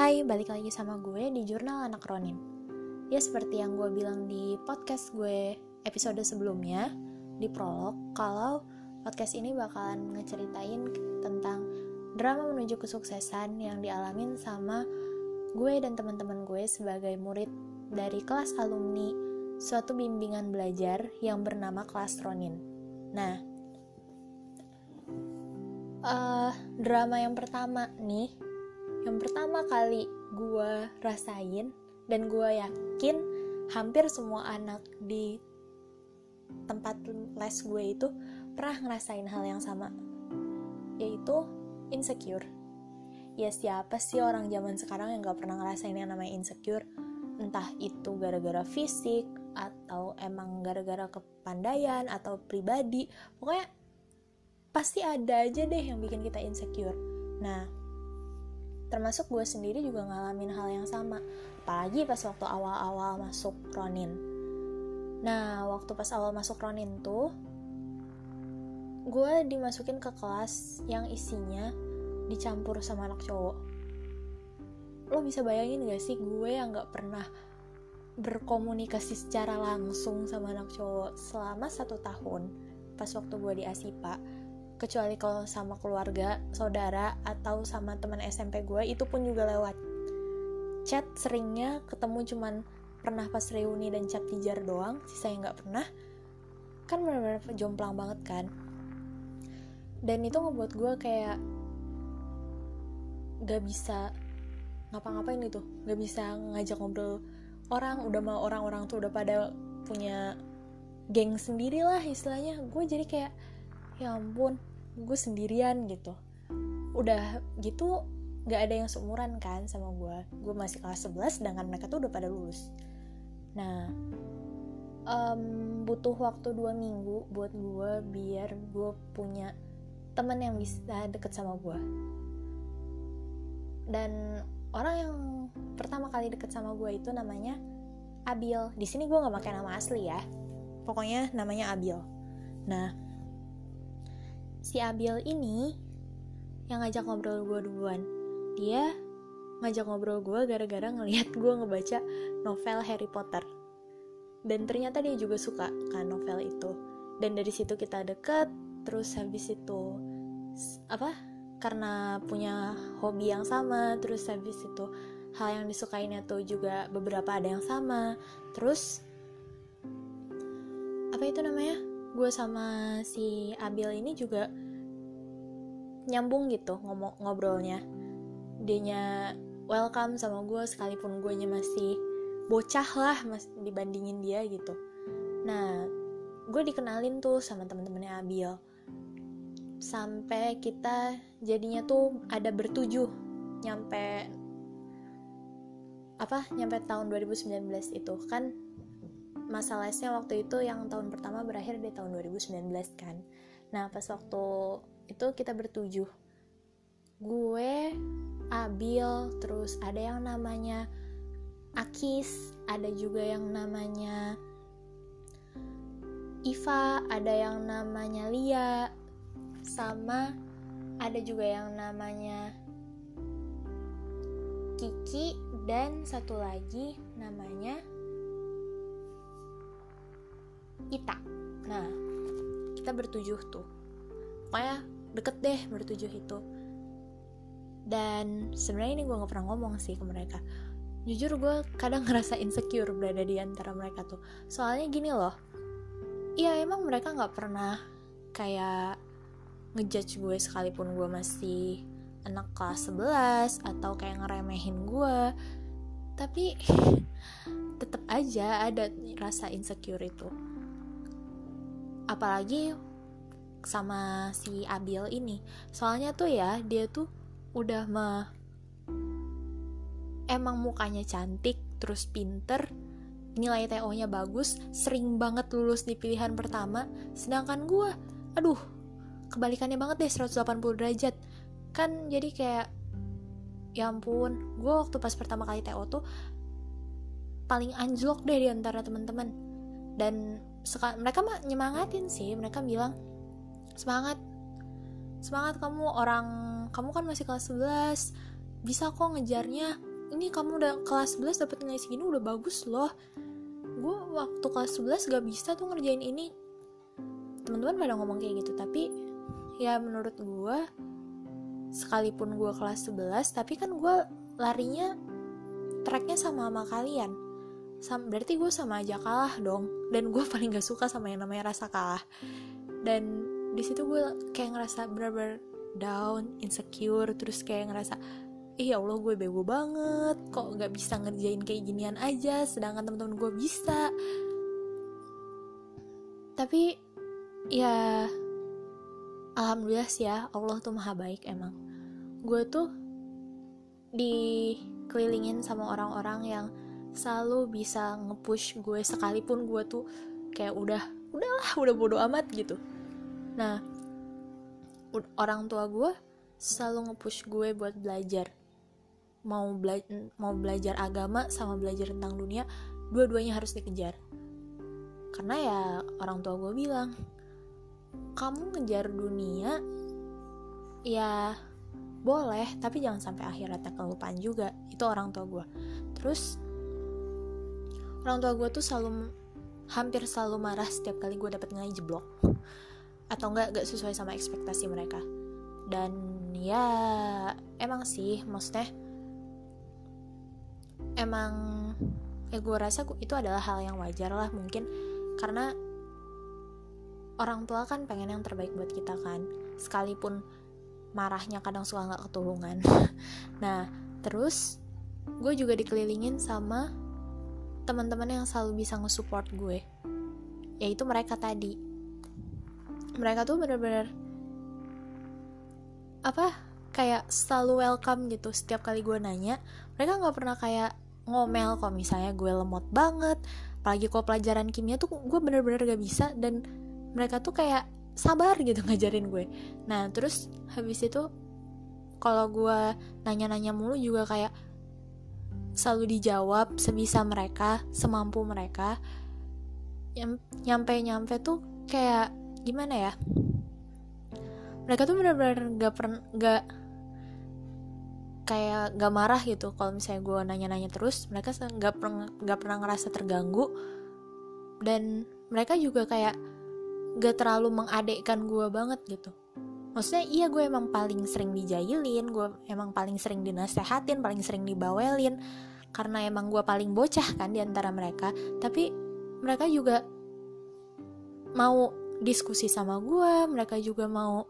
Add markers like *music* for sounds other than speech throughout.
Hai, balik lagi sama gue di Jurnal Anak Ronin. Ya seperti yang gue bilang di podcast gue episode sebelumnya, di prolog, kalau podcast ini bakalan ngeceritain tentang drama menuju kesuksesan yang dialamin sama gue dan teman-teman gue sebagai murid dari kelas alumni suatu bimbingan belajar yang bernama kelas Ronin. Nah, uh, drama yang pertama nih yang pertama kali gue rasain dan gue yakin hampir semua anak di tempat les gue itu pernah ngerasain hal yang sama yaitu insecure. Ya siapa sih orang zaman sekarang yang gak pernah ngerasain yang namanya insecure? Entah itu gara-gara fisik atau emang gara-gara kepandaian atau pribadi. Pokoknya pasti ada aja deh yang bikin kita insecure. Nah termasuk gue sendiri juga ngalamin hal yang sama. Apalagi pas waktu awal-awal masuk Ronin. Nah waktu pas awal masuk Ronin tuh gue dimasukin ke kelas yang isinya dicampur sama anak cowok. Lo bisa bayangin gak sih gue yang gak pernah berkomunikasi secara langsung sama anak cowok selama satu tahun pas waktu gue di Asipa kecuali kalau sama keluarga, saudara, atau sama teman SMP gue itu pun juga lewat. Chat seringnya ketemu cuman pernah pas reuni dan cap tijar doang sisanya nggak pernah. Kan benar-benar jomplang banget kan. Dan itu ngebuat gue kayak gak bisa ngapa-ngapain gitu. Gak bisa ngajak ngobrol orang udah mau orang-orang tuh udah pada punya geng sendiri lah istilahnya. Gue jadi kayak ya ampun gue sendirian gitu. Udah gitu gak ada yang seumuran kan sama gue. Gue masih kelas 11 sedangkan mereka tuh udah pada lulus. Nah um, butuh waktu dua minggu buat gue biar gue punya teman yang bisa deket sama gue. Dan orang yang pertama kali deket sama gue itu namanya Abil. Di sini gue nggak pakai nama asli ya. Pokoknya namanya Abil. Nah si Abil ini yang ngajak ngobrol gue duluan. Dia ngajak ngobrol gue gara-gara ngelihat gue ngebaca novel Harry Potter. Dan ternyata dia juga suka kan novel itu. Dan dari situ kita deket terus habis itu apa karena punya hobi yang sama terus habis itu hal yang disukainya tuh juga beberapa ada yang sama. Terus apa itu namanya gue sama si Abil ini juga nyambung gitu ngomong ngobrolnya. Dianya welcome sama gue sekalipun gue masih bocah lah mas dibandingin dia gitu. Nah gue dikenalin tuh sama temen-temennya Abil. Sampai kita jadinya tuh ada bertujuh nyampe apa nyampe tahun 2019 itu. Kan masa lesnya waktu itu yang tahun pertama berakhir di tahun 2019 kan. Nah pas waktu itu kita bertujuh. Gue Abil terus ada yang namanya Akis ada juga yang namanya Iva ada yang namanya Lia sama ada juga yang namanya Kiki dan satu lagi namanya Ita nah kita bertujuh tuh. Pokoknya deket deh bertujuh itu. Dan sebenarnya ini gue nggak pernah ngomong sih ke mereka. Jujur gue kadang *laughs* ngerasa insecure berada di antara mereka tuh. Soalnya gini loh iya emang mereka nggak pernah kayak ngejudge gue sekalipun gue masih anak kelas 11 atau kayak ngeremehin gue tapi *laughs* tetap aja ada rasa insecure itu apalagi sama si Abil ini. Soalnya tuh ya dia tuh udah mah emang mukanya cantik terus pinter nilai TO-nya bagus sering banget lulus di pilihan pertama. Sedangkan gue aduh kebalikannya banget deh 180 derajat. Kan jadi kayak ya ampun gue waktu pas pertama kali TO tuh paling anjlok deh di antara teman-teman. Dan mereka mah nyemangatin sih. Mereka bilang semangat. Semangat kamu orang kamu kan masih kelas 11 bisa kok ngejarnya. Ini kamu udah kelas 11 dapat nilai segini udah bagus loh. Gue waktu kelas 11 gak bisa tuh ngerjain ini. Teman-teman pada ngomong kayak gitu tapi ya menurut gue sekalipun gue kelas 11 tapi kan gue larinya tracknya sama sama kalian Sam, berarti gue sama aja kalah dong. Dan gue *laughs* paling gak suka sama yang namanya rasa kalah. Dan di situ gue kayak ngerasa bener-bener down insecure terus kayak ngerasa ih ya Allah gue bego banget. Kok nggak bisa ngerjain kayak ginian aja sedangkan temen-temen gue bisa. Tapi ya alhamdulillah sih ya Allah tuh maha baik emang. Gue tuh dikelilingin sama orang-orang yang selalu bisa ngepush gue sekalipun gue tuh kayak udah udahlah udah bodo amat gitu. Nah orang tua gue selalu ngepush gue buat belajar. Mau bela mau belajar agama sama belajar tentang dunia dua-duanya harus dikejar. Karena ya orang tua gue bilang kamu ngejar dunia ya boleh tapi jangan sampai akhiratnya kelupaan juga. Itu orang tua gue. Terus orang tua gue tuh selalu hampir selalu marah setiap kali gue dapet nilai jeblok. Atau enggak gak sesuai sama ekspektasi mereka. Dan ya emang sih maksudnya emang ya gue rasa itu adalah hal yang wajar lah mungkin. Karena orang tua kan pengen yang terbaik buat kita kan. Sekalipun marahnya kadang suka nggak ketulungan. *laughs* Nah terus gue juga dikelilingin sama teman-teman yang selalu bisa nge-support gue yaitu mereka tadi. Mereka tuh bener-bener apa kayak selalu welcome gitu. Setiap kali gue nanya mereka nggak pernah kayak ngomel kok misalnya gue lemot banget. Apalagi kok pelajaran kimia tuh gue bener-bener gak bisa dan mereka tuh kayak sabar gitu *laughs* ngajarin gue. Nah terus habis itu kalau gue nanya-nanya mulu juga kayak selalu dijawab sebisa mereka semampu mereka. Nyampe-nyampe tuh kayak gimana ya? Mereka tuh bener-bener gak pernah gak kayak gak marah gitu. Kalau misalnya gue nanya-nanya terus mereka gak pernah gak pernah ngerasa terganggu. Dan mereka juga kayak gak terlalu mengadekkan gue banget gitu. Maksudnya iya gue emang paling sering dijailin gue emang paling sering dinasehatin paling sering dibawelin karena emang gue paling bocah kan di antara mereka tapi mereka juga mau diskusi sama gue mereka juga mau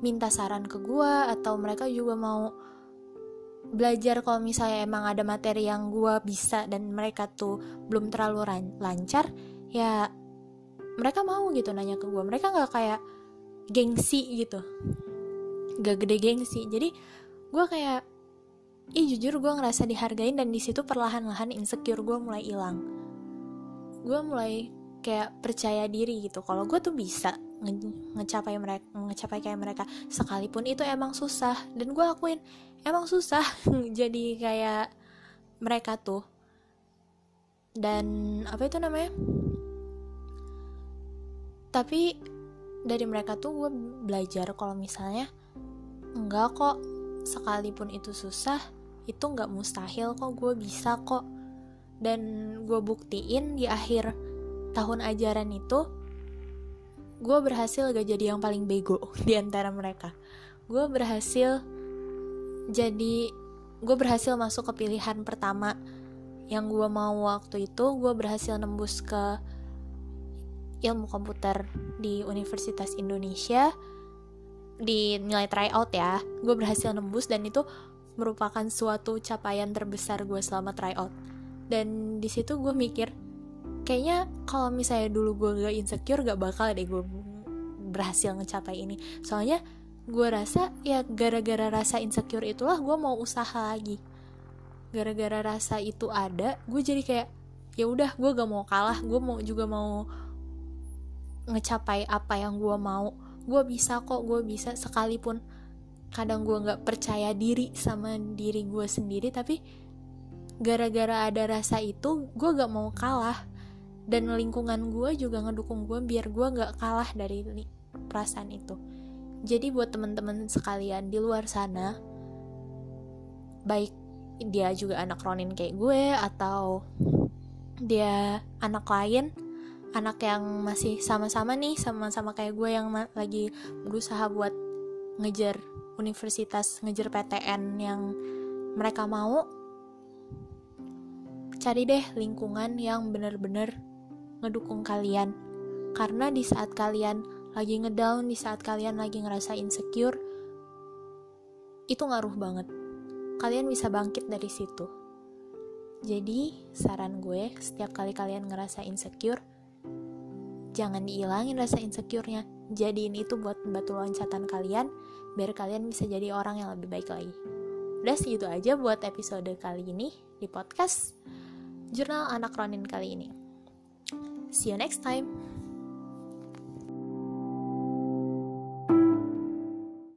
minta saran ke gue atau mereka juga mau belajar kalau misalnya emang ada materi yang gue bisa dan mereka tuh belum terlalu lancar ya mereka mau gitu nanya ke gue mereka nggak kayak gengsi gitu. Gak gede gengsi. Jadi gue kayak ih jujur gue ngerasa dihargain dan di situ perlahan-lahan insecure gue mulai hilang. Gue mulai kayak percaya diri gitu. Kalau gue tuh bisa nge ngecapai mereka ngecapai kayak mereka. Sekalipun itu emang susah. Dan gue akuin emang susah *laughs* jadi kayak mereka tuh. Dan apa itu namanya? Tapi dari mereka tuh gue belajar kalau misalnya enggak kok sekalipun itu susah itu nggak mustahil kok gue bisa kok. Dan gue buktiin di akhir tahun ajaran itu gue berhasil gak jadi yang paling bego *laughs* di antara mereka. Gue berhasil jadi gue berhasil masuk ke pilihan pertama yang gue mau waktu itu. Gue berhasil nembus ke ilmu komputer di Universitas Indonesia di nilai tryout ya. Gue berhasil nembus dan itu merupakan suatu capaian terbesar gue selama tryout. Dan di situ gue mikir kayaknya kalau misalnya dulu gue gak insecure gak bakal deh gue berhasil ngecapai ini. Soalnya gue rasa ya gara-gara rasa insecure itulah gue mau usaha lagi. Gara-gara rasa itu ada gue jadi kayak ya udah gue gak mau kalah gue mau juga mau ngecapai apa yang gue mau gue bisa kok gue bisa. Sekalipun kadang gue nggak percaya diri sama diri gue sendiri tapi gara-gara ada rasa itu gue gak mau kalah. Dan lingkungan gue juga ngedukung gue biar gue gak kalah dari perasaan itu. Jadi buat teman-teman sekalian di luar sana baik dia juga anak Ronin kayak gue atau dia anak lain anak yang masih sama-sama nih sama-sama kayak gue yang lagi berusaha buat ngejar universitas ngejar PTN yang mereka mau cari deh lingkungan yang bener-bener ngedukung kalian. Karena di saat kalian lagi ngedown di saat kalian lagi ngerasa insecure itu ngaruh banget. Kalian bisa bangkit dari situ. Jadi saran gue setiap kali kalian ngerasa insecure jangan dihilangin rasa insecure-nya. Jadiin itu buat batu loncatan kalian biar kalian bisa jadi orang yang lebih baik lagi. Udah segitu aja buat episode kali ini di podcast Jurnal Anak Ronin kali ini. See you next time